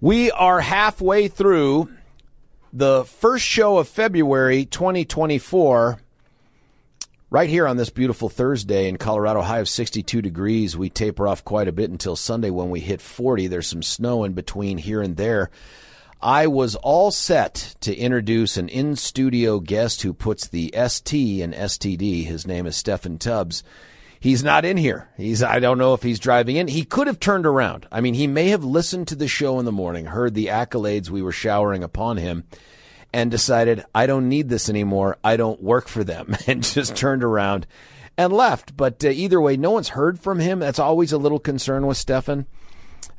We are halfway through the first show of February 2024. Right here on this beautiful Thursday in Colorado, high of 62 degrees. We taper off quite a bit until Sunday when we hit 40. There's some snow in between here and there. I was all set to introduce an in studio guest who puts the ST in STD. His name is Steffan Tubbs. He's not in here. He's I don't know if he's driving in. He could have turned around. I mean, he may have listened to the show in the morning, heard the accolades we were showering upon him, and decided, I don't need this anymore. I don't work for them, and just turned around and left. But uh, either way, no one's heard from him. That's always a little concern with Steffan.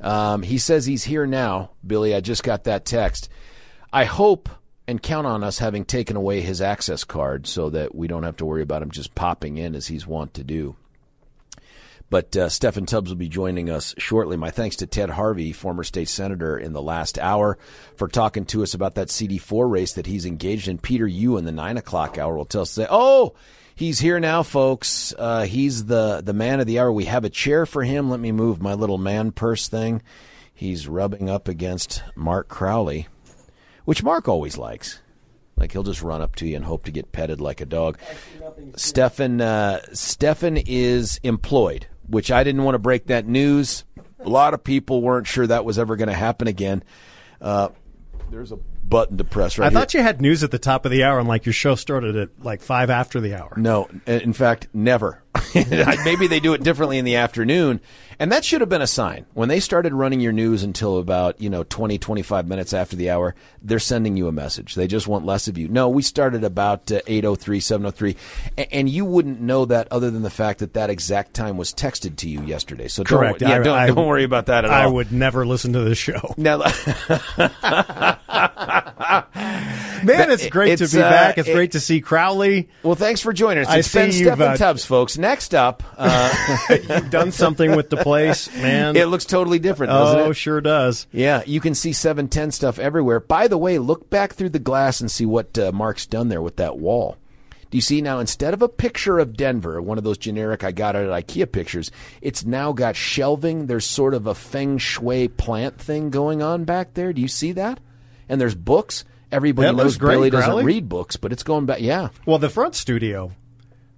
Um, he says he's here now. Billy, I just got that text. I hope and count on us having taken away his access card so that we don't have to worry about him just popping in as he's wont to do. But uh, Steffan Tubbs will be joining us shortly. My thanks to Ted Harvey, former state senator, in the last hour for talking to us about that CD4 race that he's engaged in. Peter Yu in the nine o'clock hour will tell us, say, oh, he's here now, folks. Uh, he's the, the man of the hour. We have a chair for him. Let me move my little man purse thing. He's rubbing up against Mark Crowley, which Mark always likes. Like he'll just run up to you and hope to get petted like a dog. Steffan, uh, Steffan is employed which I didn't want to break that news. A lot of people weren't sure that was ever going to happen again. Uh, there's a button to press right I here. thought you had news at the top of the hour, and like your show started at like five after the hour. No, in fact, never. Maybe they do it differently in the afternoon. And that should have been a sign. When they started running your news until about, you know, 20, 25 minutes after the hour, they're sending you a message. They just want less of you. No, we started about uh, 803, 703. And, and you wouldn't know that other than the fact that that exact time was texted to you yesterday. So Correct. Don't, yeah, I, don't, I, don't worry about that at I all. I would never listen to this show. Now, Man, it's great it's, to be uh, back. It's it- great to see Crowley. well, thanks for joining us. I been Steffan uh, Tubbs, folks. Next up, uh, You've done something with the place, man. it looks totally different, doesn't oh, it? sure does. Yeah, you can see 710 stuff everywhere. By the way, look back through the glass and see what uh, Mark's done there with that wall. Do you see now, instead of a picture of Denver, one of those generic I got at IKEA pictures, it's now got shelving. There's sort of a feng shui plant thing going on back there. Do you see that? And there's books. Everybody That knows great, Billy doesn't Crowley. read books, but it's going back. Yeah, Well, the front studio,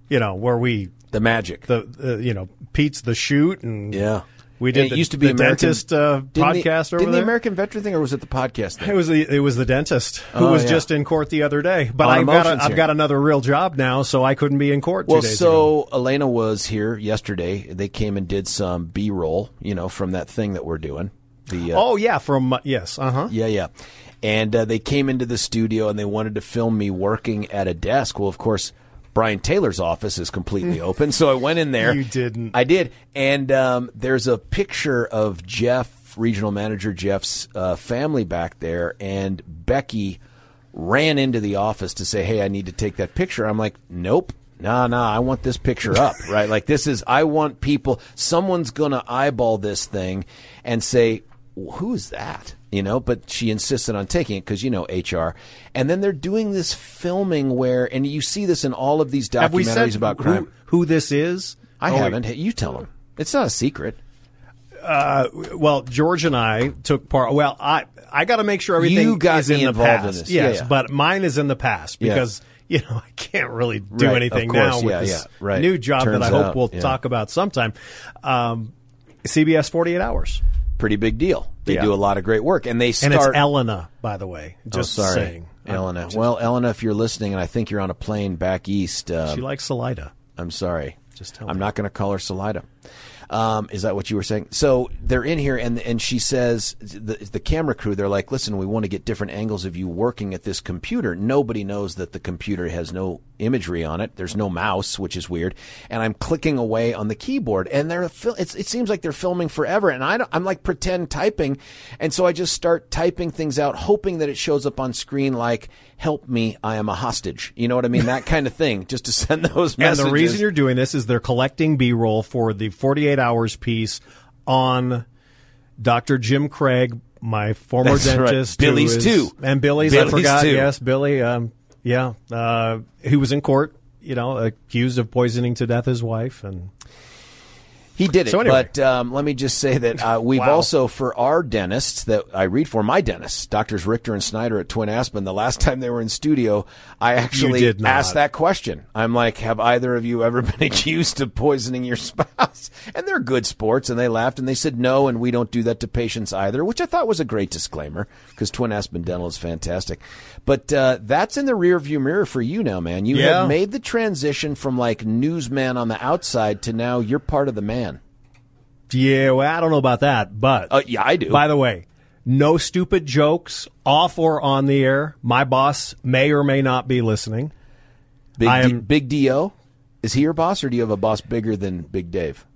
you know, where we the magic. the uh, you know Pete's the shoot and yeah. we And did it the, used to be the American, dentist uh, didn't the- podcast over Didn't there. the American veteran thing, or was it the podcast thing? It was the it was the dentist who Oh, was yeah. just in court the other day. But I've got a, I've got another real job now, so I couldn't be in court Well, days ago. so Elena was here yesterday. They came and did some B roll, you know, from that thing that we're doing. The uh, Oh yeah, from uh, yes, uh huh. yeah, yeah. And uh, they came into the studio and they wanted to film me working at a desk. Well, of course, Brian Taylor's office is completely open, so I went in there. You didn't. I did, and um, there's a picture of Jeff, regional manager Jeff's uh, family back there, and Becky ran into the office to say, "Hey, I need to take that picture." I'm like, "Nope." Nah, nah, I want this picture up, right? Like this is, I want people, someone's gonna eyeball this thing and say, who's that? You know, but she insisted on taking it because, you know, HR. And then they're doing this filming where, and you see this in all of these documentaries about who, crime. who this is? I Oh, haven't. Hey, You tell them. It's not a secret. Well, George and I took part. Well, I I got to make sure everything You got is in the involved in past. this. Yeah, Yes, yeah. but mine is in the past Yeah. because you know I can't really do Right, anything now with Yeah, this yeah, right. new job Turns that I hope out, we'll yeah. talk about sometime. Um, CBS 48 Hours, Pretty big deal. They Yeah. do a lot of great work. And they start. and it's Elena, by the way. Oh, Just sorry. saying, Elena. Just- well, Elena, if you're listening, and I think you're on a plane back east, um, she likes Salida. I'm sorry. Just tell I'm me. not going to call her Salida. Um, is that what you were saying? So they're in here, and and she says the the camera crew. They're like, listen, we want to get different angles of you working at this computer. Nobody knows that the computer has no imagery on it. There's no mouse, which is weird. And I'm clicking away on the keyboard, and they're fil- it's, it seems like they're filming forever. And I don't, I'm like pretend typing, and so I just start typing things out, hoping that it shows up on screen like "Help me, I am a hostage." You know what I mean? That kind of thing, just to send those And the reason you're doing this is they're collecting B-roll for the 48 hours piece on Dr. Jim Craig, my former That's dentist. who Billy's is- too. And Billy's, I forgot. too. Yes, Billy. Um, yeah, uh, who was in court, you know, accused of poisoning to death his wife. And He did it, So anyway. but um, let me just say that uh, we've Wow. also, for our dentists that I read for, my dentists, Doctors Richter and Snyder at Twin Aspen, the last time they were in studio, I actually asked that question. I'm like, have either of you ever been accused of poisoning your spouse? And they're good sports, and they laughed, and they said no, and we don't do that to patients either, which I thought was a great disclaimer, because Twin Aspen Dental is fantastic. But uh, that's in the rearview mirror for you now, man. You Yeah. have made the transition from like newsman on the outside to now you're part of the man. Yeah, well, I don't know about that, but Uh, yeah, I do. By the way, no stupid jokes off or on the air. My boss may or may not be listening. Big, I D- am- Big Do is he your boss, or do you have a boss bigger than Big Dave?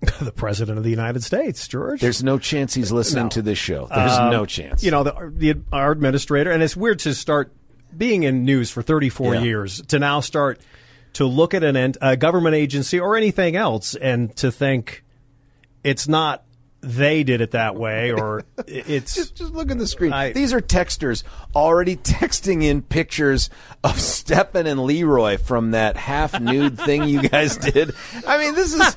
the president of the United States, George. There's no chance he's listening No. to this show. There's Um, no chance. You know, the, the our administrator, and it's weird to start being in news for 34 Yeah. years to now start to look at an ent- a government agency or anything else and to think it's not they did it that way or it's just, just look at the screen. I- These are texters already texting in pictures of Steffan and Leroy from that half nude thing you guys did. I mean, this is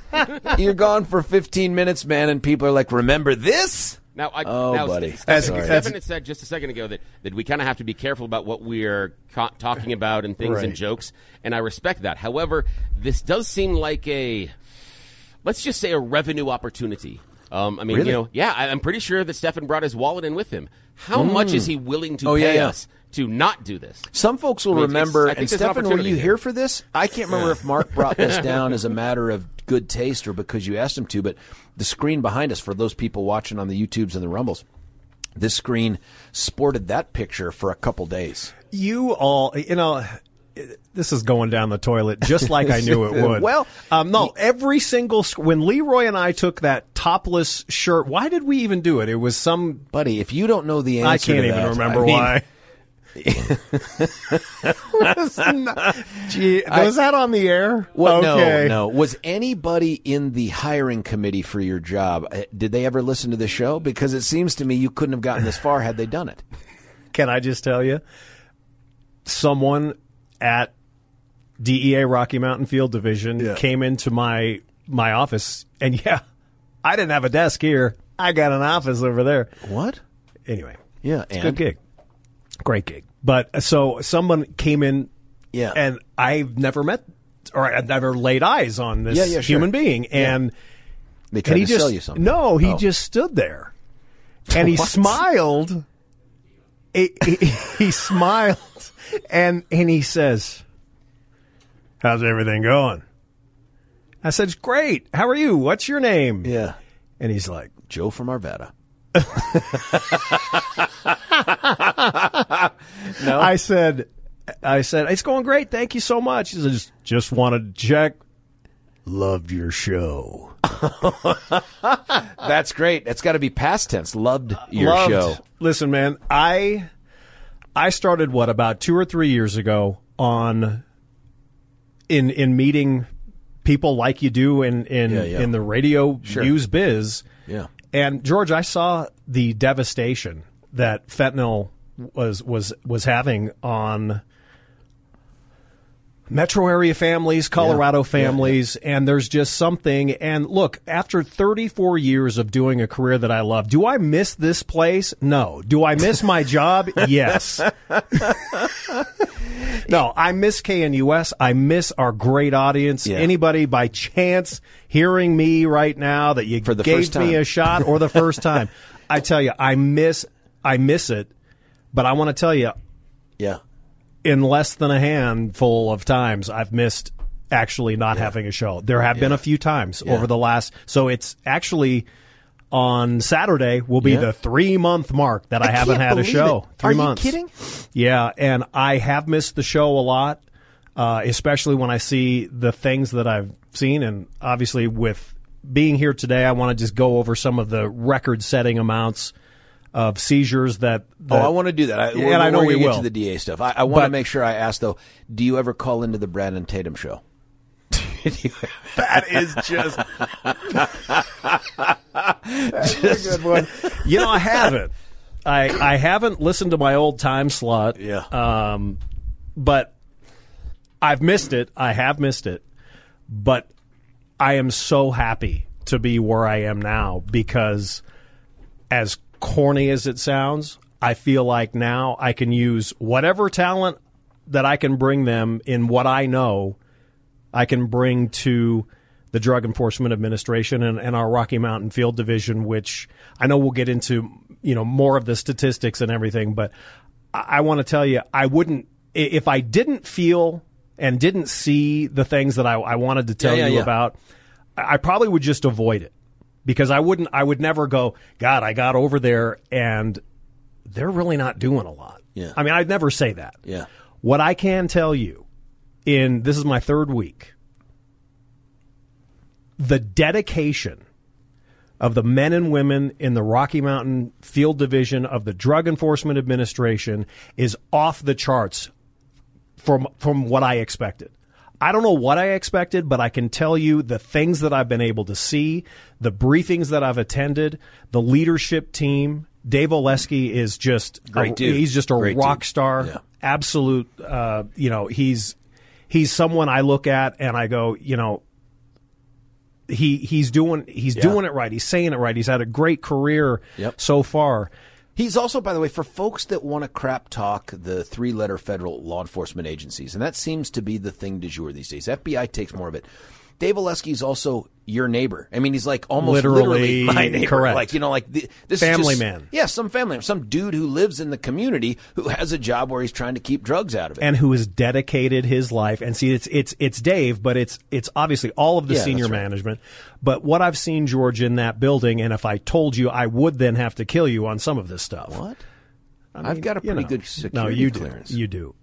you're gone for 15 minutes, man, and people are like, "Remember this?" Now, I, Oh, now, buddy. Steffan, As- Steffan had said just a second ago that, that we kind of have to be careful about what we're co- talking about and things and jokes, and I respect that. However, this does seem like a, let's just say, a revenue opportunity. Um, I mean, Really? you know, yeah, I, I'm pretty sure that Steffan brought his wallet in with him. How much is he willing to Oh, pay yeah. us to not do this? Some folks will I mean, remember, I think and Steffan, were you here. here for this? I can't remember if Mark brought this down as a matter of good taste or because you asked him to, but the screen behind us, for those people watching on the YouTubes and the Rumbles, this screen sported that picture for a couple days. you all you know this is going down the toilet just like I knew it would. Well, um, no, every single sc- when Leroy and I took that topless shirt. Why did we even do it? It was some Buddy, if you don't know the answer I can't even that, remember I mean, why. Was not- Gee, was that on the air? What, okay. No, no. Was anybody in the hiring committee for your job? uh, Did they ever listen to the show? Because it seems to me you couldn't have gotten this far had they done it. Can I just tell you? Someone at DEA Rocky Mountain Field Division came into my my office, and yeah, I didn't have a desk here. I got an office over there. What? Anyway, Yeah, it's a good gig, great gig. But uh, so someone came in, Yeah. and I've never met or I've never laid eyes on this Yeah, yeah, sure. human being, and They tried and he to just sell you something. no, he Oh. just stood there, and he smiled. He, he, he smiled, and and he says, "How's everything going?" I said, great. How are you? What's your name?" Yeah. And he's like, Joe from Arvada. No. I said, I said, it's going great. Thank you so much. He says, just wanted to check. Loved your show. That's great. That's got to be past tense. Loved your Loved. show. Listen, man, I I started what about two or three years ago on in in meeting people like you do in in Yeah, yeah. in the radio Sure. news biz. Yeah. And George, I saw the devastation that fentanyl was was was having on metro area families, Colorado Yeah, yeah, families, and there's just something. And look, after 34 years of doing a career that I love, do I miss this place? No. Do I miss my job? Yes. no, I miss KNUS. I miss our great audience. Yeah. Anybody by chance hearing me right now that you For the gave me a shot or the first time, I tell you, I miss, I miss it. But I want to tell you, Yeah. In less than a handful of times I've missed actually not having a show. There have been a few times over the last so it's actually on Saturday will be Yeah. the three month mark that I, haven't had a show. it. Three Are months. you kidding? Yeah, and I have missed the show a lot. uh, especially when I see the things that I've seen. And obviously, with being here today, I want to just go over some of the record setting amounts of seizures that. Oh, I want to do that. I, and I know we get will. to the DA stuff. I, I want to make sure I ask though. Do you ever call into the Brandon Tatum show? That is just. That's a good one. You know, I haven't. I I haven't listened to my old time slot. Yeah. Um, but I've missed it. I have missed it. But I am so happy to be where I am now because, as corny as it sounds, I feel like now I can use whatever talent that I can bring them in what I know I can bring to the Drug Enforcement Administration and, and our Rocky Mountain Field Division, which I know we'll get into, you know, more of the statistics and everything. But I, I want to tell you, I wouldn't if I didn't feel and didn't see the things that I, I wanted to tell Yeah, yeah, you yeah. about. I I probably would just avoid it because I wouldn't. I would never go. God, I got over there and they're really not doing a lot. Yeah. I mean, I'd never say that. Yeah. What I can tell you in this is my third week. The dedication of the men and women in the Rocky Mountain Field Division of the Drug Enforcement Administration is off the charts from from what I expected. I don't know what I expected, but I can tell you the things that I've been able to see, the briefings that I've attended, the leadership team. Dave Oleski is just Great a- dude. He's just a Great rock dude. star, Yeah. absolute. Uh, you know, he's he's someone I look at and I go, you know, he he's doing he's Yeah. doing it right. He's saying it right. He's had a great career Yep. so far. He's also, by the way, for folks that want to crap talk the three letter federal law enforcement agencies, and that seems to be the thing du jour these days. FBI takes more of it. Dave Oleski is also your neighbor. I mean, he's like almost Literally, literally, my neighbor. correct. Like you know, like the, this Family is just, man. Yeah, some family, some dude who lives in the community who has a job where he's trying to keep drugs out of it. and who has dedicated his life and see it's it's it's Dave but it's it's obviously all of the Yeah, senior right. management but what I've seen George in that building and if I told you I would then have to kill you on some of this stuff what? I've got a you pretty know. good security no you clearance. do you do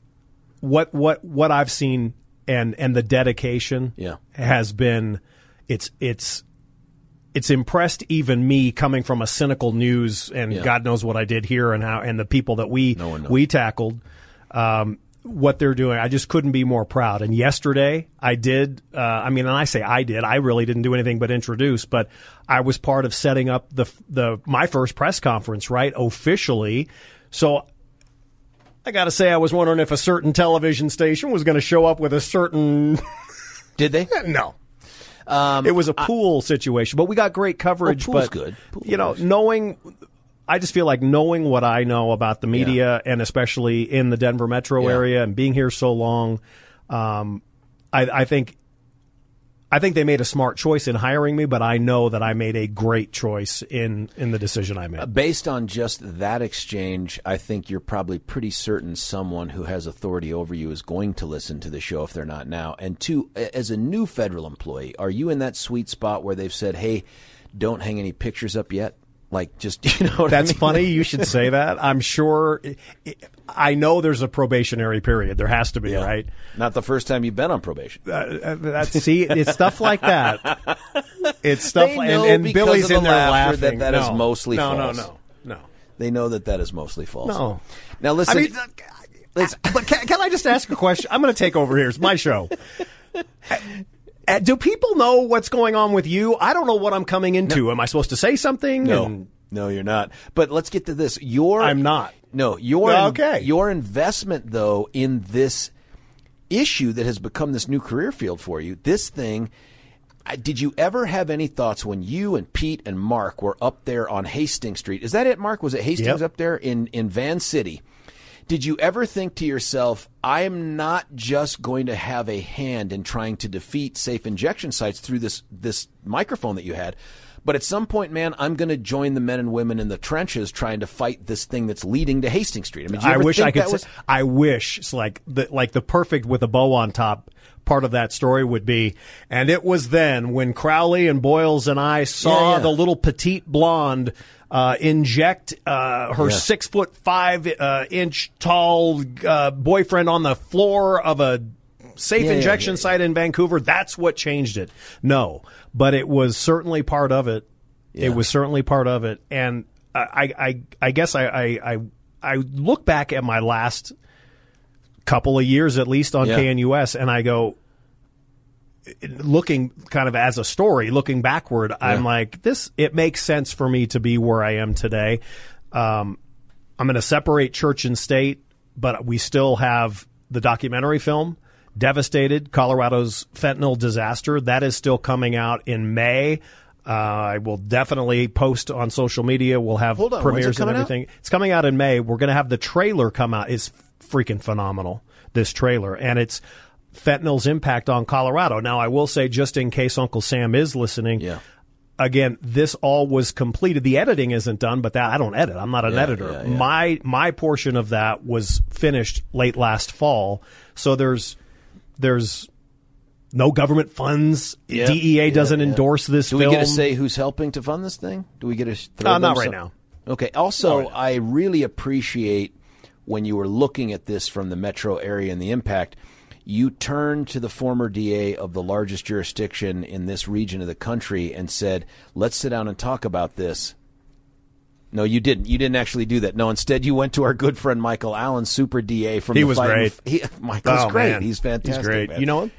what what what I've seen and and the dedication Yeah. has been it's it's it's impressed even me coming from a cynical news and Yeah. God knows what I did here and how and the people that we No we tackled um, what they're doing. I just couldn't be more proud. And yesterday I did. Uh, I mean, and I say I did. I really didn't do anything but introduce, but I was part of setting up the the my first press conference right officially. So I got to say, I was wondering if a certain television station was going to show up with a certain. Did they? no. it was a pool situation, but we got great coverage. Um, pool's but good. Pool you know, knowing, I just feel like knowing what I know about the media and especially in the Denver metro Yeah. area and being here so long, um, I, I think. I think they made a smart choice in hiring me, but I know that I made a great choice in, in the decision I made. Based on just that exchange, I think you're probably pretty certain someone who has authority over you is going to listen to the show if they're not now. And two, as a new federal employee, are you in that sweet spot where they've said, "Hey, don't hang any pictures up yet"? Like, just you know, what I That's mean? funny. You should say that. I'm sure. I know there's a probationary period. There has to be, Yeah. right? Not the first time you've been on probation. Uh, that's see, it's stuff like that. It's stuff, like, and, and Billy's the in there that laughing. that is no, mostly no, false. no, no, no, They know that that is mostly false. no. Now listen. I mean, uh, but can, can I just ask a question? I'm going to take over here. It's my show. Uh, Do people know what's going on with you? I don't know what I'm coming into. Am I supposed to say something? No, And- no, you're not. But let's get to this. Your I'm not. No, your No, okay. Your investment though in this issue that has become this new career field for you. This thing. Did you ever have any thoughts when you and Pete and Mark were up there on Hastings Street? Is that it, Mark? Was it Hastings Yep. up there in, in Van City? Did you ever think to yourself, I am not just going to have a hand in trying to defeat safe injection sites through this this microphone that you had, but at some point, man, I'm going to join the men and women in the trenches trying to fight this thing that's leading to Hastings Street. I mean, I wish I could. say- was I wish it's like the like the perfect with a bow on top. Part of that story would be, and it was then when Crowley and Boyles and I saw Yeah, yeah. the little petite blonde uh, inject uh, her Yeah. six foot five uh, inch tall uh, boyfriend on the floor of a safe Yeah, injection yeah, site in Vancouver. That's what changed it. No, but it was certainly part of it. It was certainly part of it, and I, I, I guess I, I, I, I look back at my last couple of years, at least on. KNUS, and I go, looking kind of as a story, looking backward, I'm like, this, it makes sense for me to be where I am today. Um, I'm going to separate church and state, but we still have the documentary film, Devastated, Colorado's fentanyl disaster. That is still coming out in May. Uh, I will definitely post on social media. We'll have on, premieres and coming out? everything. It's coming out in May. We're going to have the trailer come out. It's freaking phenomenal, this trailer. And it's fentanyl's impact on Colorado. Now, I will say, just in case Uncle Sam is listening, Yeah. again, this all was completed. The editing isn't done, but that I don't edit. I'm not an Yeah, editor. yeah, yeah. My my portion of that was finished late last fall. So there's there's no government funds. Yeah, DEA doesn't yeah. endorse this Do film. we get to say who's helping to fund this thing? Do we get to? Throw Uh, not right some- now. Okay. Also, I really appreciate when you were looking at this from the metro area and the impact. You turned to the former DA of the largest jurisdiction in this region of the country and said, "Let's sit down and talk about this." No, you didn't. You didn't actually do that. No, instead you went to our good friend Michael Allen, super DA from He the was great. He, Michael's Oh, great. man. He's fantastic. He's great. man. You know him?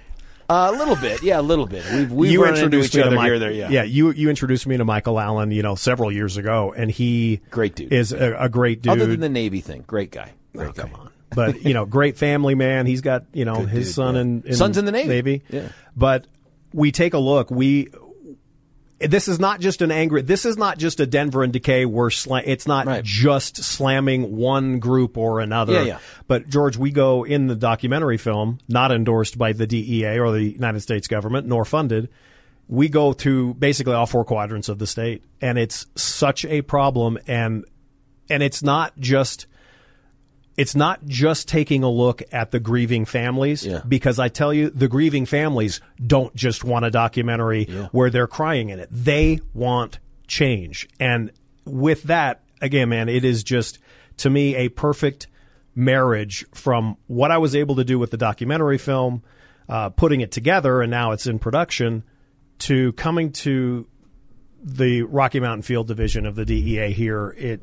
Uh, a little bit, yeah, a little bit. We've we've you introduced each me other to Mike, here, there, yeah. Yeah, You you introduced me to Michael Allen, you know, several years ago, and he Great dude. is a, a great dude. Other than the Navy thing, great guy. Great guy. come on. But you know, great family man. He's got you know his dude, son yeah. in Son's in the Navy. Yeah. But we take a look. We this is not just an angry. This is not just a Denver and Decay. We're sla- It's not Right. just slamming one group or another. Yeah, yeah. But George, we go in the documentary film, not endorsed by the DEA or the United States government, nor funded. We go to basically all four quadrants of the state, and it's such a problem. And and it's not just it's not just taking a look at the grieving families Yeah. because I tell you the grieving families don't just want a documentary where they're crying in it. They want change. And with that, again, man, it is just to me a perfect marriage from what I was able to do with the documentary film, uh, putting it together, and now it's in production, to coming to the Rocky Mountain Field Division of the DEA here. It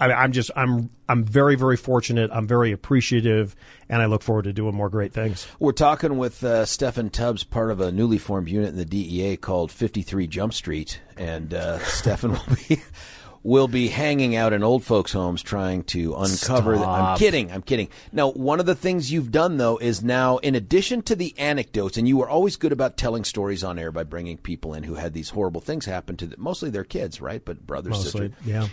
I, I'm just I'm I'm very very fortunate. I'm very appreciative, and I look forward to doing more great things. We're talking with uh, Steffan Tubbs, part of a newly formed unit in the DEA called 53 Jump Street, and uh, Steffan will be will be hanging out in old folks' homes trying to uncover. The, I'm kidding. I'm kidding. Now, one of the things you've done though is now, in addition to the anecdotes, and you were always good about telling stories on air by bringing people in who had these horrible things happen to them, mostly their kids, right? But brothers, Mostly, sisters. yeah.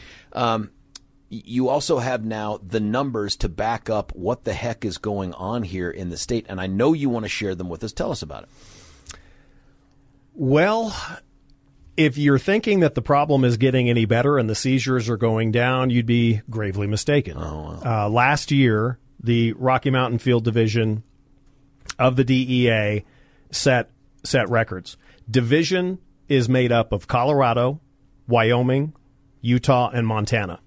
You also have now the numbers to back up what the heck is going on here in the state, and I know you want to share them with us. Tell us about it. Well, if you're thinking that the problem is getting any better and the seizures are going down, you'd be gravely mistaken. uh, last year, the Rocky Mountain Field Division of the DEA set set records. Division is made up of Colorado, Wyoming, Utah, and Montana.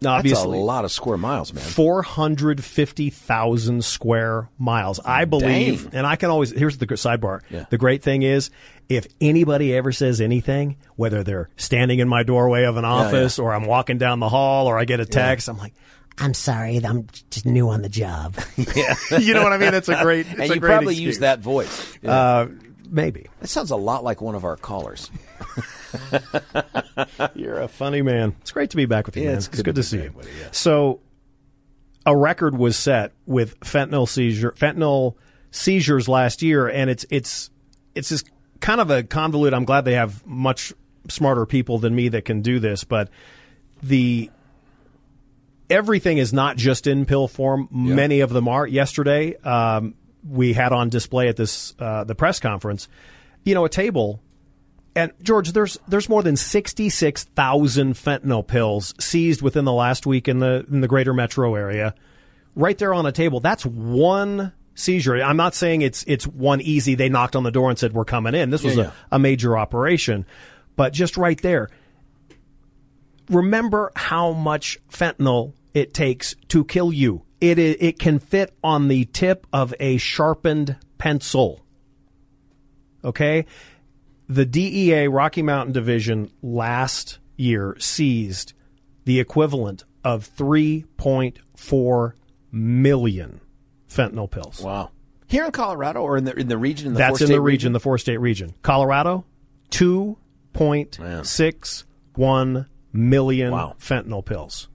Now, That's a lot of square miles, man. 450,000 square miles. I believe, Dang. and I can always, here's the sidebar. Yeah. The great thing is, if anybody ever says anything, whether they're standing in my doorway of an office or I'm walking down the hall or I get a text, I'm like, I'm sorry, I'm just new on the job. yeah, you know what I mean? It's a great, it's and you probably excuse. use that voice. Uh, maybe. That sounds a lot like one of our callers. You're a funny man. It's great to be back with you, Yeah, man. it's It's good good, to to, see you. yeah. So, a record was set with fentanyl seizure, fentanyl seizures last year, and it's it's it's just kind of a convolute. I'm glad they have much smarter people than me that can do this, but the everything is not just in pill form. Many of them are. Yesterday, um, we had on display at this uh, the press conference, you know, a table. And George, there's there's more than sixty six thousand fentanyl pills seized within the last week in the in the greater metro area. Right there on a table. That's one seizure. I'm not saying it's it's one easy. They knocked on the door and said we're coming in. This was Yeah, A, a major operation, but just right there. Remember how much fentanyl it takes to kill you It it can fit on the tip of a sharpened pencil. Okay? The DEA Rocky Mountain Division last year seized the equivalent of 3.4 million fentanyl pills. Wow. Here in Colorado or in the in the region in the That's in the region, the four state region. Colorado, 2.61 million Wow. fentanyl pills.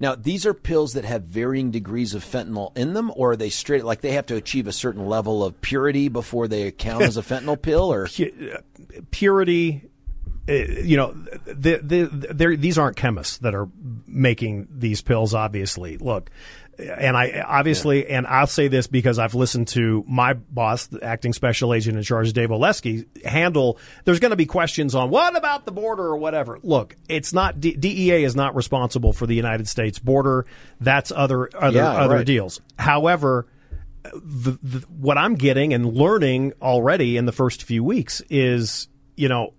Now, these are pills that have varying degrees of fentanyl in them, or are they straight like they have to achieve a certain level of purity before they count as a fentanyl pill? Or uh, Purity, uh, you know, the, the, these aren't chemists that are making these pills, obviously. Look, and I obviously, and I'll say this because I've listened to my boss, the acting special agent in charge, Dave Oleski, handle. There's going to be questions on what about the border or whatever. Look, it's not D- DEA is not responsible for the United States border. That's other other Yeah, other right. deals. However, the, the, what I'm getting and learning already in the first few weeks is, you know,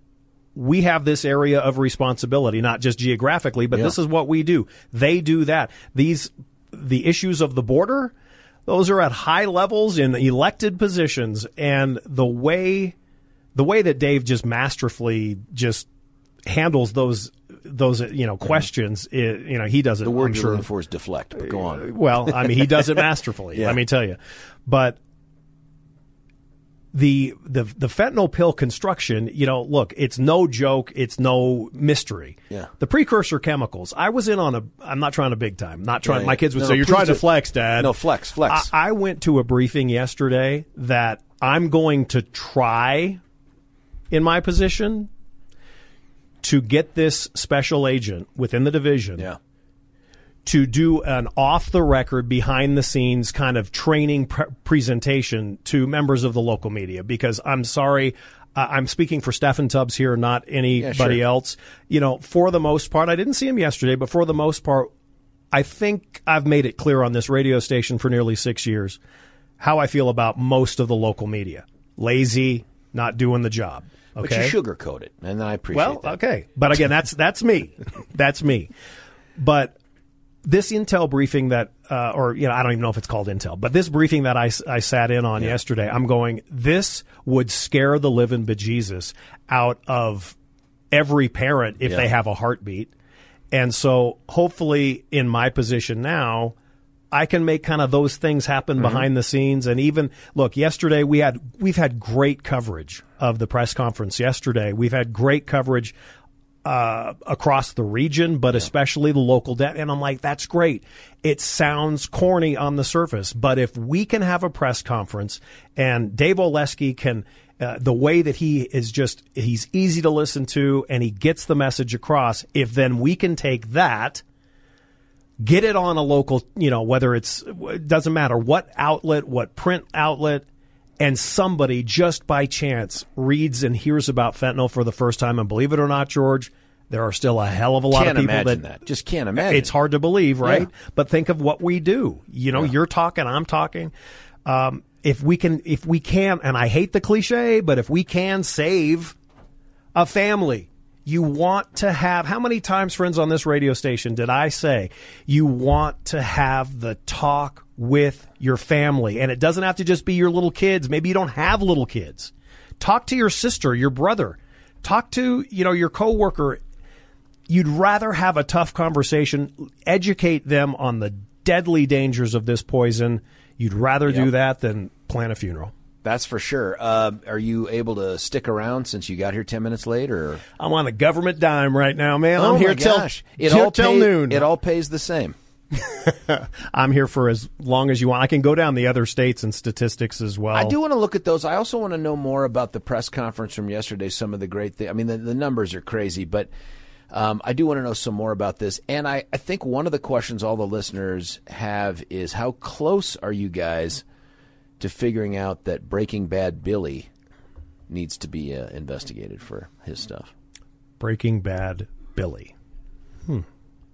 we have this area of responsibility, not just geographically, but this is what we do. They do that. These, the issues of the border, those are at high levels in elected positions. And the way, the way that Dave just masterfully just handles those, those, you know, questions, i you know, he does it. the word I'm you're sure, looking for is deflect. But go on. well, I mean, he does it masterfully. Yeah. Let me tell you. But the the the fentanyl pill construction, you know, look, it's no joke, it's no mystery. Yeah. The precursor chemicals. I was in on a. I'm not trying to big time. Not trying. Yeah, My kids would No, say no, you're trying to flex, Dad. No, flex, flex. I, I went to a briefing yesterday that I'm going to try, in my position, to get this special agent within the division Yeah. To do an off the record, behind the scenes kind of training pre- presentation to members of the local media because I'm sorry. Uh, I'm speaking for Steffan Tubbs here, not anybody sure. else. You know, for the most part, I didn't see him yesterday, but for the most part, I think I've made it clear on this radio station for nearly six years how I feel about most of the local media. Lazy, not doing the job. But Okay. you sugarcoat it, and I appreciate Well, that. okay, but again, that's that's me, that's me. But this intel briefing that, uh, or you know, I don't even know if it's called intel, but this briefing that I, I sat in on yesterday, I'm going. This would scare the living bejesus out of every parent if Yeah. they have a heartbeat, and so hopefully, in my position now. I can make kind of those things happen Mm-hmm. behind the scenes and even look yesterday we had we've had great coverage of the press conference yesterday we've had great coverage uh, across the region, but especially the local debt. And I'm like, that's great. It sounds corny on the surface, but if we can have a press conference and Dave Oleski can, uh, the way that he is just, he's easy to listen to and he gets the message across, if then we can take that, get it on a local, you know, whether it's, it doesn't matter what outlet, what print outlet, and somebody just by chance reads and hears about fentanyl for the first time, and believe it or not, George, there are still a hell of a lot Can't of people that, that. Just can't imagine. It's hard to believe, right? Yeah. But think of what we do. You know, you're talking, I'm talking. Um, if we can, if we can, and I hate the cliche, but if we can save a family. You want to have, how many times, friends, on this radio station did I say you want to have the talk with your family? And it doesn't have to just be your little kids. Maybe you don't have little kids. Talk to your sister, your brother. Talk to, you know, your coworker. You'd rather have a tough conversation, educate them on the deadly dangers of this poison. You'd rather do that than plan a funeral. That's for sure. Uh, are you able to stick around since you got here ten minutes late, or I'm on a government dime right now, man. oh I'm here till gosh, it till, all till pay- noon. It all pays the same. I'm here for as long as you want. I can go down the other states and statistics as well. I do want to look at those. I also want to know more about the press conference from yesterday. Some of the great things. I mean, the, the numbers are crazy, but um, I do want to know some more about this. And I, I think one of the questions all the listeners have is how close are you guys to figuring out that Breaking Bad Billy needs to be uh, investigated for his stuff? Breaking Bad Billy.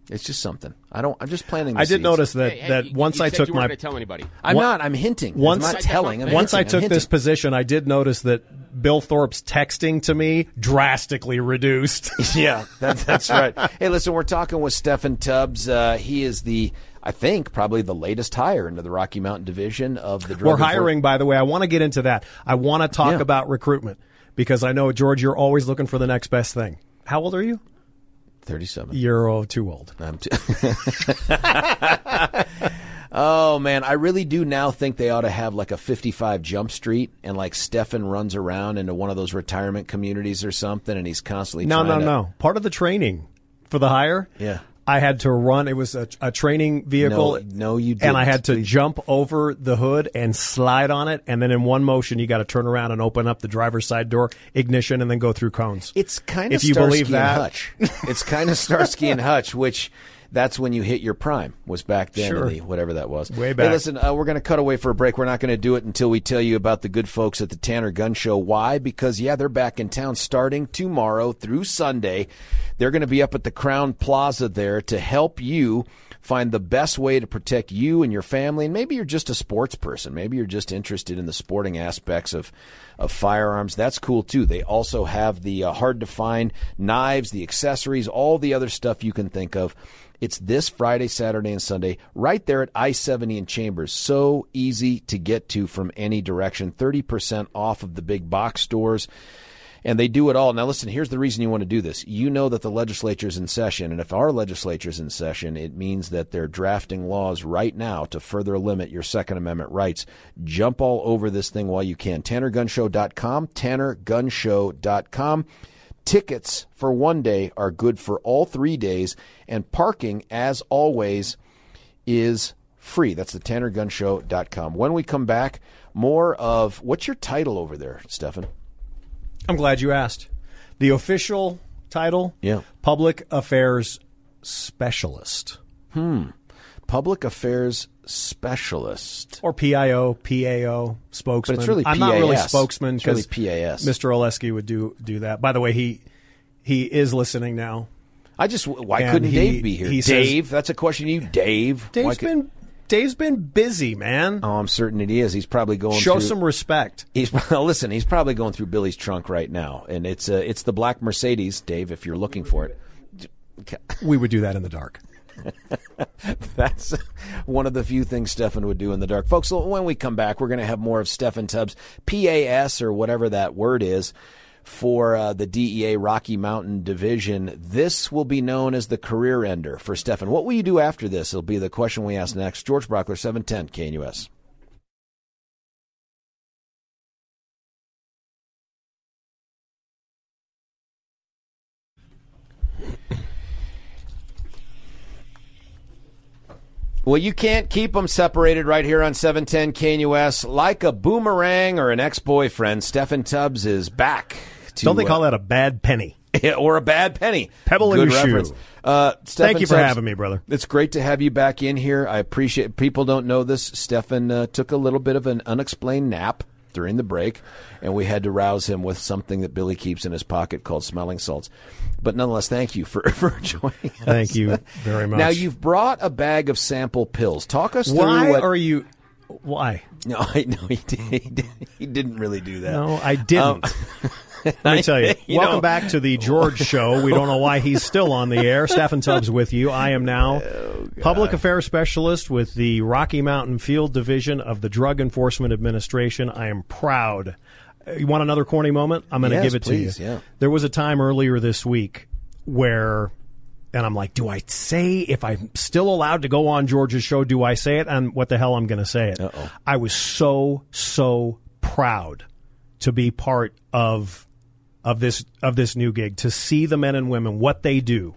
It's just something. I don't. I'm just planting. The I did seeds. notice that Hey, hey, that you- once you I said took you my to tell anybody. I'm One- not. I'm hinting. once- I'm not telling. I'm once I hinting. I'm took this hinting. position, I did notice that Bill Thorpe's texting to me drastically reduced. Yeah, that, that's right. Hey, listen, we're talking with Steffan Tubbs. Uh, he is the I think probably the latest hire into the Rocky Mountain division of the. Drug We're hiring, by the way. I want to get into that. I want to talk Yeah. about recruitment because I know, George, you're always looking for the next best thing. How old are you? Thirty-seven. You're oh, too old. I'm t- oh man, I really do now think they ought to have like a 55 Jump Street, and like Steffan runs around into one of those retirement communities or something, and he's constantly No, no, to- no. Part of the training for the hire. Yeah. I had to run. It was a, a training vehicle. No, no, you And I had to jump over the hood and slide on it, and then in one motion, you got to turn around and open up the driver's side door, ignition, and then go through cones. It's kind of If you Starsky believe that. and Hutch. It's kind of Starsky and Hutch, which that's when you hit your prime. Was back then, Sure. in the, whatever that was. Way Hey, back. listen, uh, we're going to cut away for a break. We're not going to do it until we tell you about the good folks at the Tanner Gun Show. Why? Because yeah, they're back in town starting tomorrow through Sunday. They're going to be up at the Crowne Plaza there to help you find the best way to protect you and your family. And maybe you're just a sports person. Maybe you're just interested in the sporting aspects of, of firearms. That's cool too. They also have the uh, hard to find knives, the accessories, all the other stuff you can think of. It's this Friday, Saturday, and Sunday right there at I 70 in Chambers. So easy to get to from any direction. 30% off of the big box stores and they do it all. Now, listen, here's the reason you want to do this. You know that the legislature's in session, and if our legislature's in session, it means that they're drafting laws right now to further limit your Second Amendment rights. Jump all over this thing while you can. TannerGunshow.com, TannerGunshow.com. Tickets for one day are good for all three days, and parking, as always, is free. That's the TannerGunshow.com. When we come back, more of what's your title over there, Steffan? I'm glad you asked. The official title, Yeah. Public Affairs Specialist, Hmm. Public Affairs Specialist. or PIO, PAO, spokesman. But it's really I'm not really spokesman It's really because PAS. Mr. Oleski would do do that. By the way, he he is listening now. I just why And couldn't he- Dave be here? he says- Dave, that's a question to you, Dave. Why Dave's could- been Dave's been busy, man. Oh, I'm certain it is. He's probably going Show through, some respect. He's listen. He's probably going through Billy's trunk right now, and it's uh, it's the black Mercedes, Dave. If you're looking for it, We would do that in the dark. That's one of the few things Steffan would do in the dark. Folks, when we come back, we're going to have more of Steffan Tubbs, PAS, or whatever that word is, for uh, the DEA Rocky Mountain Division. This will be known as the career ender for Steffan. What will you do after this? It'll be the question we ask next. George Brauchler, 710 KNUS. Well, you can't keep them separated right here on 710 KNUS. Like a boomerang or an ex boyfriend, Steffan Tubbs is back. To, Don't they call uh, that a bad penny? or a bad penny? Pebble in your reference. shoe. Uh, Thank you for Tubbs, having me, brother. It's great to have you back in here. I appreciate. People don't know this. Steffan uh, took a little bit of an unexplained nap during the break, and we had to rouse him with something that Billy keeps in his pocket called smelling salts. But nonetheless, thank you for for joining us. Thank you very much. Now you've brought a bag of sample pills. Talk us through Why what. are you? Why? no, I know he did. He, did, he didn't really do that. No, I didn't. Um, Let me tell you. You welcome know- back to the George Show. We don't know why he's still on the air. Steffan Tubbs with you. I am now Oh, public affairs specialist with the Rocky Mountain Field Division of the Drug Enforcement Administration. I am proud. Uh, You want another corny moment? I'm going to Yes, give it please, to you. yeah. There was a time earlier this week where and I'm like, do I say if I'm still allowed to go on George's show? Do I say it? And what the hell I'm going to say it? Uh-oh. I was so so proud to be part of of this of this new gig to see the men and women what they do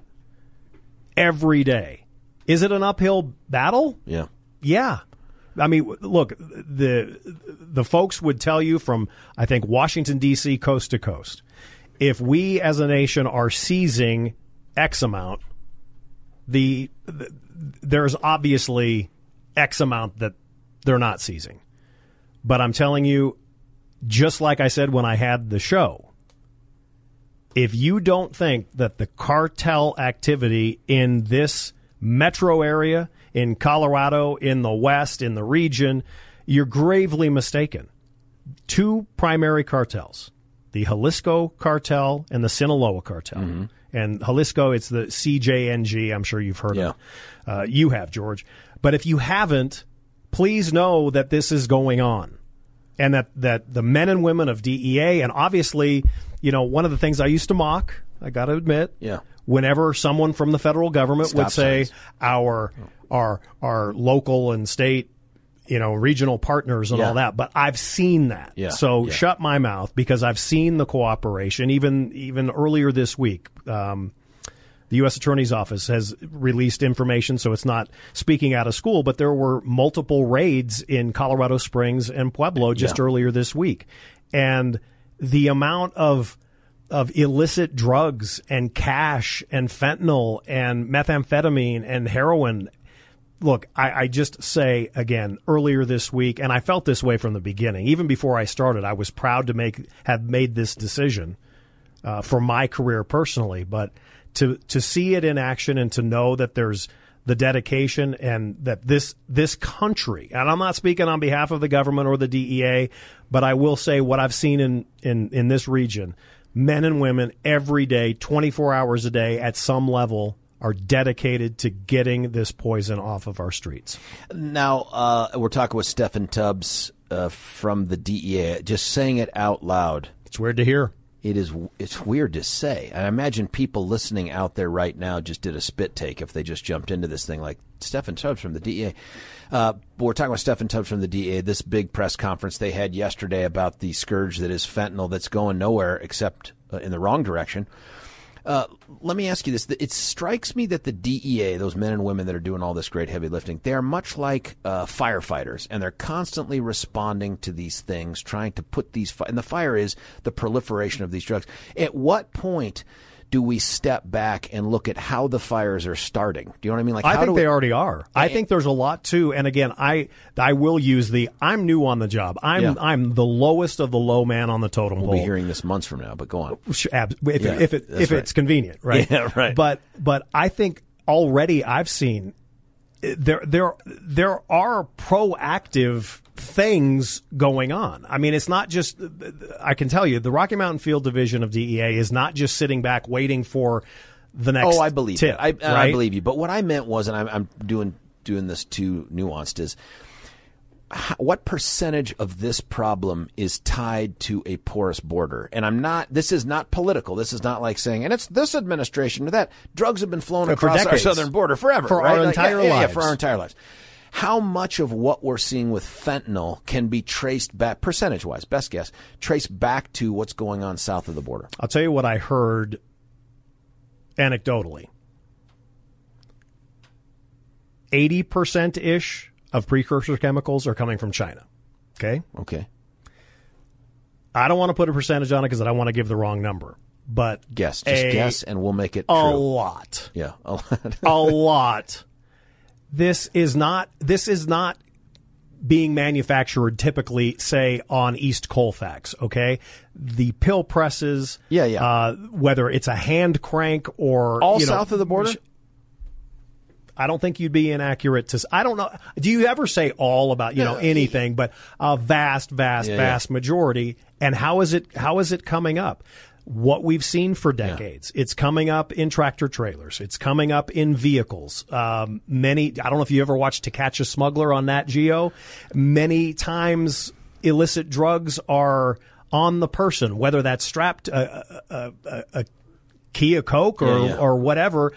every day. Is it an uphill battle? Yeah. Yeah. I mean, look, the the folks would tell you from I think Washington D.C. coast to coast, if we as a nation are seizing X amount, the, the there's obviously X amount that they're not seizing. But I'm telling you, just like I said when I had the show, if you don't think that the cartel activity in this metro area, in Colorado, in the West, in the region, you're gravely mistaken. Two primary cartels the Jalisco cartel and the Sinaloa cartel. And Jalisco, it's the CJNG. I'm sure you've heard Yeah. of it. Uh, you have, George. But if you haven't, please know that this is going on and that, that the men and women of DEA, and obviously, you know, one of the things I used to mock, I got to admit, Yeah. whenever someone from the federal government would say signs. our our our local and state you know regional partners and Yeah. all that but i've seen that Yeah. so Yeah. shut my mouth because i've seen the cooperation even even earlier this week um, the U.S. Attorney's Office has released information, so it's not speaking out of school, but there were multiple raids in Colorado Springs and Pueblo just Yeah. earlier this week. And the amount of of illicit drugs and cash and fentanyl and methamphetamine and heroin. Look, I, I just say again earlier this week, and I felt this way from the beginning. Even before I started, I was proud to make have made this decision uh, for my career personally, but to to see it in action and to know that there's the dedication and that this this country, and I'm not speaking on behalf of the government or the DEA, but I will say what I've seen in in in this region, men and women every day, 24 hours a day, at some level. Are dedicated to getting this poison off of our streets. Now uh, we're talking with Steffan Tubbs uh, from the DEA. Just saying it out loud, It's weird to hear. It is it's weird to say. I imagine people listening out there right now just did a spit take if they just jumped into this thing like Steffan Tubbs from the DEA. Uh, we're talking about Steffan Tubbs from the DEA. This big press conference they had yesterday about the scourge that is fentanyl that's going nowhere except uh, in the wrong direction. Uh, let me ask you this. It strikes me that the DEA, those men and women that are doing all this great heavy lifting, they are much like uh, firefighters, and they're constantly responding to these things, trying to put these. Fi- and the fire is the proliferation of these drugs. At what point do we step back and look at how the fires are starting? Do you know what I mean? Like, I think we- they already are. I think there's a lot too. And again, I I will use the I'm new on the job. I'm Yeah. I'm the lowest of the low man on the totem pole. We'll be hearing this months from now, but go on. If, Yeah, if it if right. it's convenient, right? Yeah, right. But but I think already I've seen uh, there there there are proactive things going on. I mean, it's not just I can tell you the Rocky Mountain Field Division of DEA is not just sitting back waiting for the next Oh, I believe tip. you. I, I believe you. But what I meant was, and I'm, I'm doing doing this too nuanced, is what percentage of this problem is tied to a porous border? And I'm not. This is not political. This is not like saying, and it's this administration or that. Drugs have been flown For across our southern border forever, For right? our Like, entire yeah, yeah, yeah, for our entire lives. How much of what we're seeing with fentanyl can be traced back, percentage wise, best guess, traced back to what's going on south of the border? I'll tell you what I heard anecdotally. 80% ish of precursor chemicals are coming from China. Okay? Okay, I don't want to put a percentage on it because I don't want to give the wrong number. But guess, just a, guess, and we'll make it a true. lot. Yeah, a lot. a lot. This is not this is not being manufactured typically say on East Colfax, okay? The pill presses, Yeah, yeah. Uh, whether it's a hand crank or all you know, south of the border. I don't think you'd be inaccurate to. I don't know. Do you ever say all about you know anything? But a vast, vast, Yeah, vast majority. And how is it? How is it coming up? What we've seen for decades. It's coming up in tractor trailers. It's coming up in vehicles. Um, many. I don't know if you ever watched To Catch a Smuggler on Nat Geo. Many times, illicit drugs are on the person, whether that's strapped uh, uh, uh, a, a, a, a key of coke or Yeah, yeah. or whatever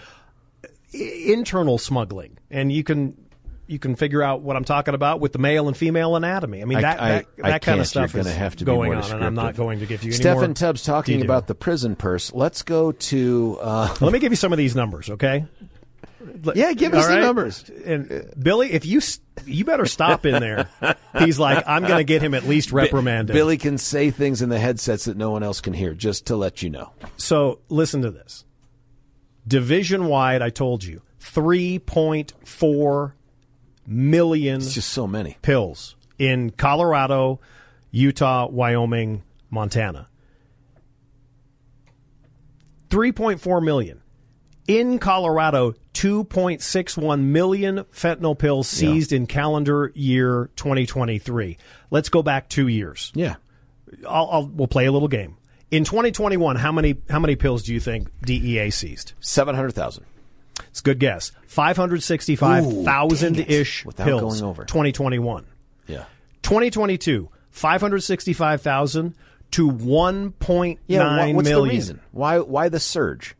internal smuggling, and you can you can figure out what I'm talking about with the male and female anatomy. I mean I- that I- that, I kind of stuff You're is have to going on, and I'm not going to give you any Steffan Tubbs talking detail. about the prison purse. Let's go to. Uh, Let me give you some of these numbers, okay? Yeah, give us all the right? numbers. And Billy, if you you better stop in there. He's like, I'm going to get him at least reprimanded. Billy can say things in the headsets that no one else can hear, just to let you know. So listen to this. Division wide, I told you, 3.4 million It's just so many. pills in Colorado, Utah, Wyoming, Montana. 3.4 million. In Colorado, 2.61 million fentanyl pills seized in calendar year 2023. Let's go back two years. Yeah. I'll, I'll, we'll play a little game. In 2021, how many how many pills do you think DEA seized? Seven hundred thousand. It's a good guess. 565,000 ish Without pills. going over. 2021. Yeah. 2022, 565,000 to 1.9 Yeah. wha- what's million. the reason? Why? Why the surge?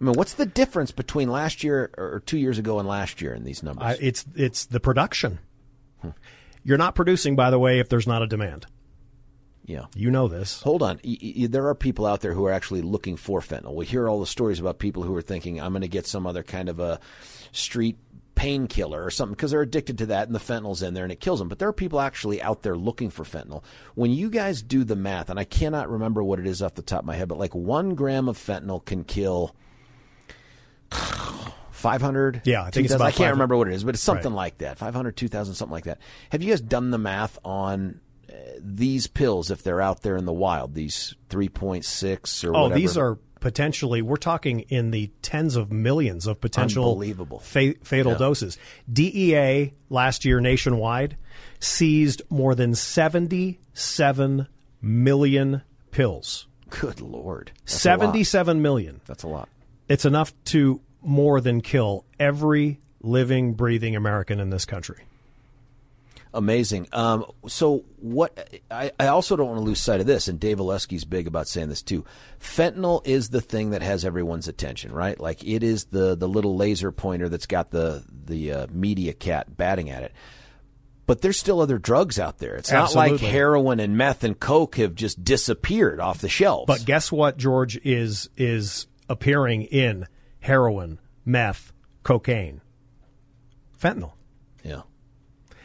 I mean, what's the difference between last year or two years ago and last year in these numbers? I, it's it's the production. Hmm. You're not producing, by the way, if there's not a demand. Yeah. You know this. Hold on. Y- y- there are people out there who are actually looking for fentanyl. We hear all the stories about people who are thinking, I'm going to get some other kind of a street painkiller or something because they're addicted to that and the fentanyl's in there and it kills them. But there are people actually out there looking for fentanyl. When you guys do the math, and I cannot remember what it is off the top of my head, but like one gram of fentanyl can kill 500 Yeah, I think it's about I can't remember what it is, but it's something Right. like that 500, 2,000, something like that. Have you guys done the math on these pills if they're out there in the wild, these 3.6 or Oh, whatever? these are potentially, we're talking in the tens of millions of potential Unbelievable. fa- fatal Yeah. doses. DEA last year nationwide seized more than 77 million pills. Good Lord. That's 77 million. That's a lot. It's enough to more than kill every living, breathing American in this country. Amazing. Um, so what? I, I also don't want to lose sight of this, and Dave Oleski's big about saying this too. Fentanyl is the thing that has everyone's attention, right? Like it is the the little laser pointer that's got the the uh, media cat batting at it. But there's still other drugs out there. It's not like heroin and meth and coke have just disappeared off the shelves. But guess what, George is is appearing in heroin, meth, cocaine, fentanyl.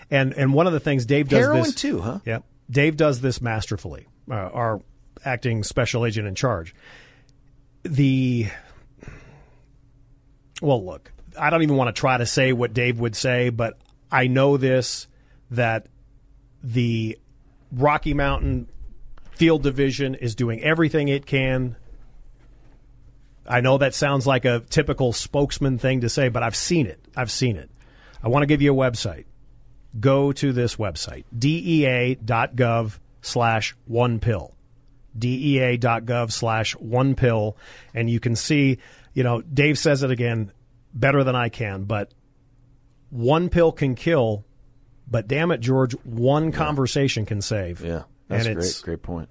Yeah, And and one of the things Dave does heroin this too, huh? Yep. Dave does this masterfully. Uh, our acting special agent in charge. The well, look, I don't even want to try to say what Dave would say, but I know this that the Rocky Mountain Field Division is doing everything it can. I know that sounds like a typical spokesman thing to say, but I've seen it. I've seen it. I want to give you a website go to this website, dea.gov slash one pill. dea.gov slash one pill. And you can see, you know, Dave says it again better than I can, but one pill can kill, but damn it, George, one conversation can save. Yeah, that's and great. Great point.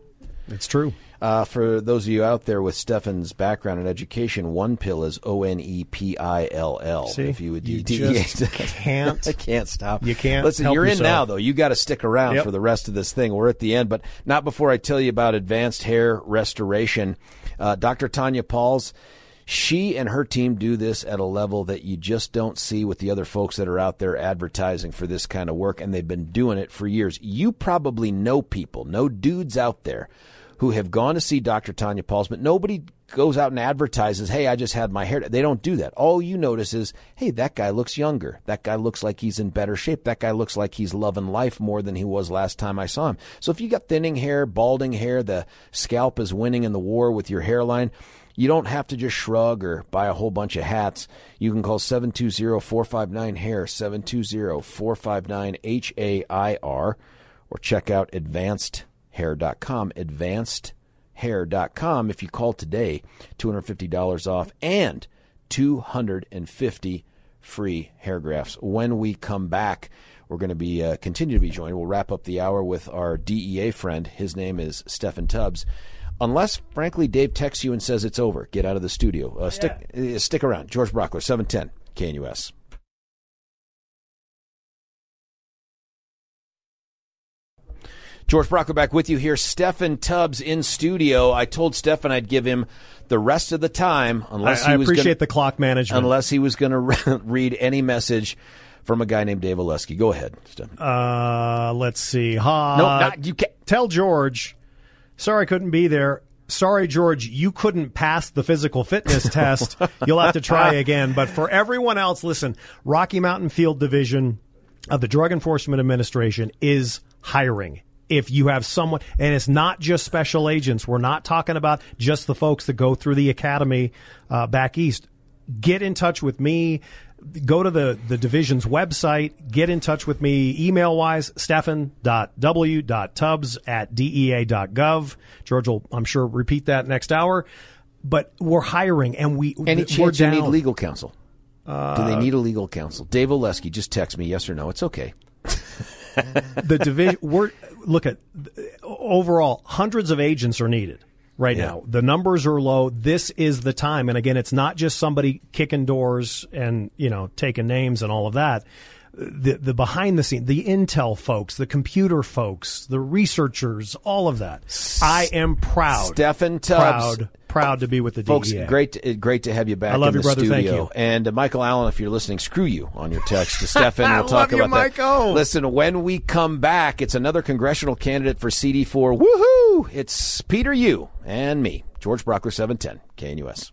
It's true. Uh, for those of you out there with Steffan's background in education, one pill is O N E P I L L. If you would You just can't- I can't stop. you can't Listen, you're in now, though. You got to stick around Yep. for the rest of this thing. We're at the end, but not before I tell you about advanced hair restoration. Uh, Dr. Tanya Pauls. She and her team do this at a level that you just don't see with the other folks that are out there advertising for this kind of work, and they've been doing it for years. You probably know people, know dudes out there who have gone to see Dr. Tanya Pauls, but nobody goes out and advertises, hey, I just had my hair. They don't do that. All you notice is, hey, that guy looks younger. That guy looks like he's in better shape. That guy looks like he's loving life more than he was last time I saw him. So if you got thinning hair, balding hair, the scalp is winning in the war with your hairline, you don't have to just shrug or buy a whole bunch of hats. You can call 720-459-HAIR, 720-459-H-A-I-R, or check out advancedhair.com, advancedhair.com. If you call today, $250 off and 250 free hair grafts. When we come back, we're going to be uh, continue to be joined. We'll wrap up the hour with our DEA friend. His name is Steffan Tubbs. Unless, frankly, Dave texts you and says it's over, get out of the studio. Uh, stick uh, stick around. George Brauchler, seven ten, KNUS. George Brauchler back with you here. Steffan Tubbs in studio. I told Steffan I'd give him the rest of the time unless I, I he was appreciate gonna, the clock management. unless he was going to read any message from a guy named Dave Oleski. Go ahead, Steffan. uh, let's see. Ha. no, not, you can't. Tell George, sorry I couldn't be there. Sorry, George, you couldn't pass the physical fitness test. You'll have to try again. But for everyone else, listen, Rocky Mountain Field Division of the Drug Enforcement Administration is hiring. If you have someone, and it's not just special agents, we're not talking about just the folks that go through the academy uh, back east. Get in touch with me go to the, the division's website, get in touch with me email wise, stephen.w.tubbs at dea.gov. George will, I'm sure, repeat that next hour. but we're hiring, and we Any we're chance you need legal counsel? Do they uh, need a legal counsel? Dave Oleski, just text me yes or no. It's okay. the division. We're look at overall hundreds of agents are needed right Yeah. now. The numbers are low. This is the time, and again, it's not just somebody kicking doors and you know taking names and all of that. The the behind the scene, the intel folks, the computer folks, the researchers, all of that. I am proud, Steffan Tubbs. proud, proud to be with the Folks, DEA. great, to, great to have you back. I love in you, the brother. Thank studio. you. And uh, Michael Allen, if you're listening, screw you on your text to Stefan. We'll talk love you, about that. Michael. Listen, when we come back, it's another congressional candidate for CD4. Woohoo! It's Peter you and me, George Brauchler, 710 KNUS.